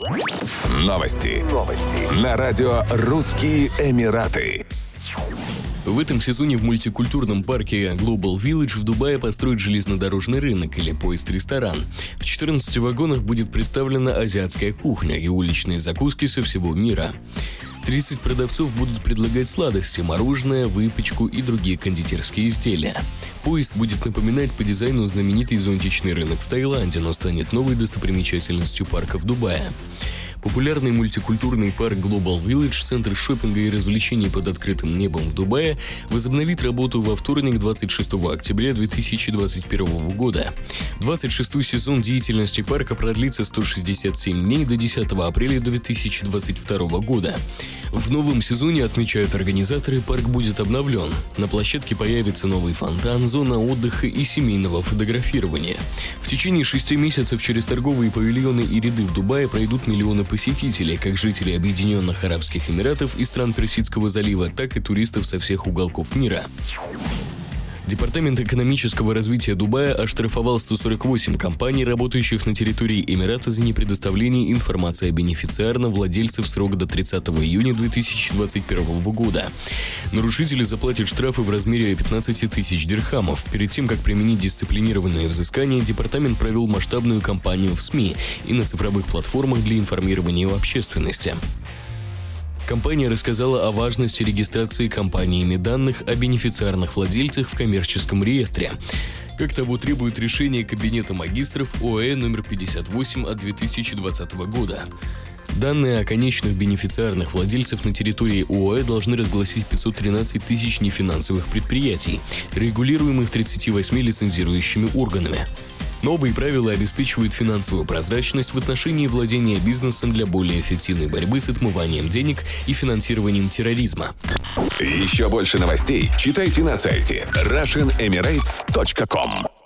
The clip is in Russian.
Новости. Новости. На радио «Русские Эмираты». В этом сезоне в мультикультурном парке Global Village в Дубае построят железнодорожный рынок или поезд-ресторан. В 14 вагонах будет представлена азиатская кухня и уличные закуски со всего мира. 30 продавцов будут предлагать сладости, мороженое, выпечку и другие кондитерские изделия. Поезд будет напоминать по дизайну знаменитый зонтичный рынок в Таиланде, но станет новой достопримечательностью парка в Дубае. Популярный мультикультурный парк Global Village, центр шопинга и развлечений под открытым небом в Дубае, возобновит работу во вторник 26 октября 2021 года. 26-й сезон деятельности парка продлится 167 дней до 10 апреля 2022 года. В новом сезоне, отмечают организаторы, парк будет обновлен. На площадке появится новый фонтан, зона отдыха и семейного фотографирования. В течение шести месяцев через торговые павильоны и ряды в Дубае пройдут миллионы посетителей, как жителей Объединенных Арабских Эмиратов и стран Персидского залива, так и туристов со всех уголков мира. Департамент экономического развития Дубая оштрафовал 148 компаний, работающих на территории Эмирата за непредоставление информации о бенефициарном владельце в срок до 30 июня 2021 года. Нарушители заплатят штрафы в размере 15 тысяч дирхамов. Перед тем, как применить дисциплинированные взыскания, департамент провел масштабную кампанию в СМИ и на цифровых платформах для информирования общественности. Компания рассказала о важности регистрации компаниями данных о бенефициарных владельцах в коммерческом реестре. Как того требует решение Кабинета магистров ОЭ номер 58 от 2020 года. Данные о конечных бенефициарных владельцев на территории ОАЭ должны разгласить 513 тысяч нефинансовых предприятий, регулируемых 38 лицензирующими органами. Новые правила обеспечивают финансовую прозрачность в отношении владения бизнесом для более эффективной борьбы с отмыванием денег и финансированием терроризма. Еще больше новостей читайте на сайте RussianEmirates.com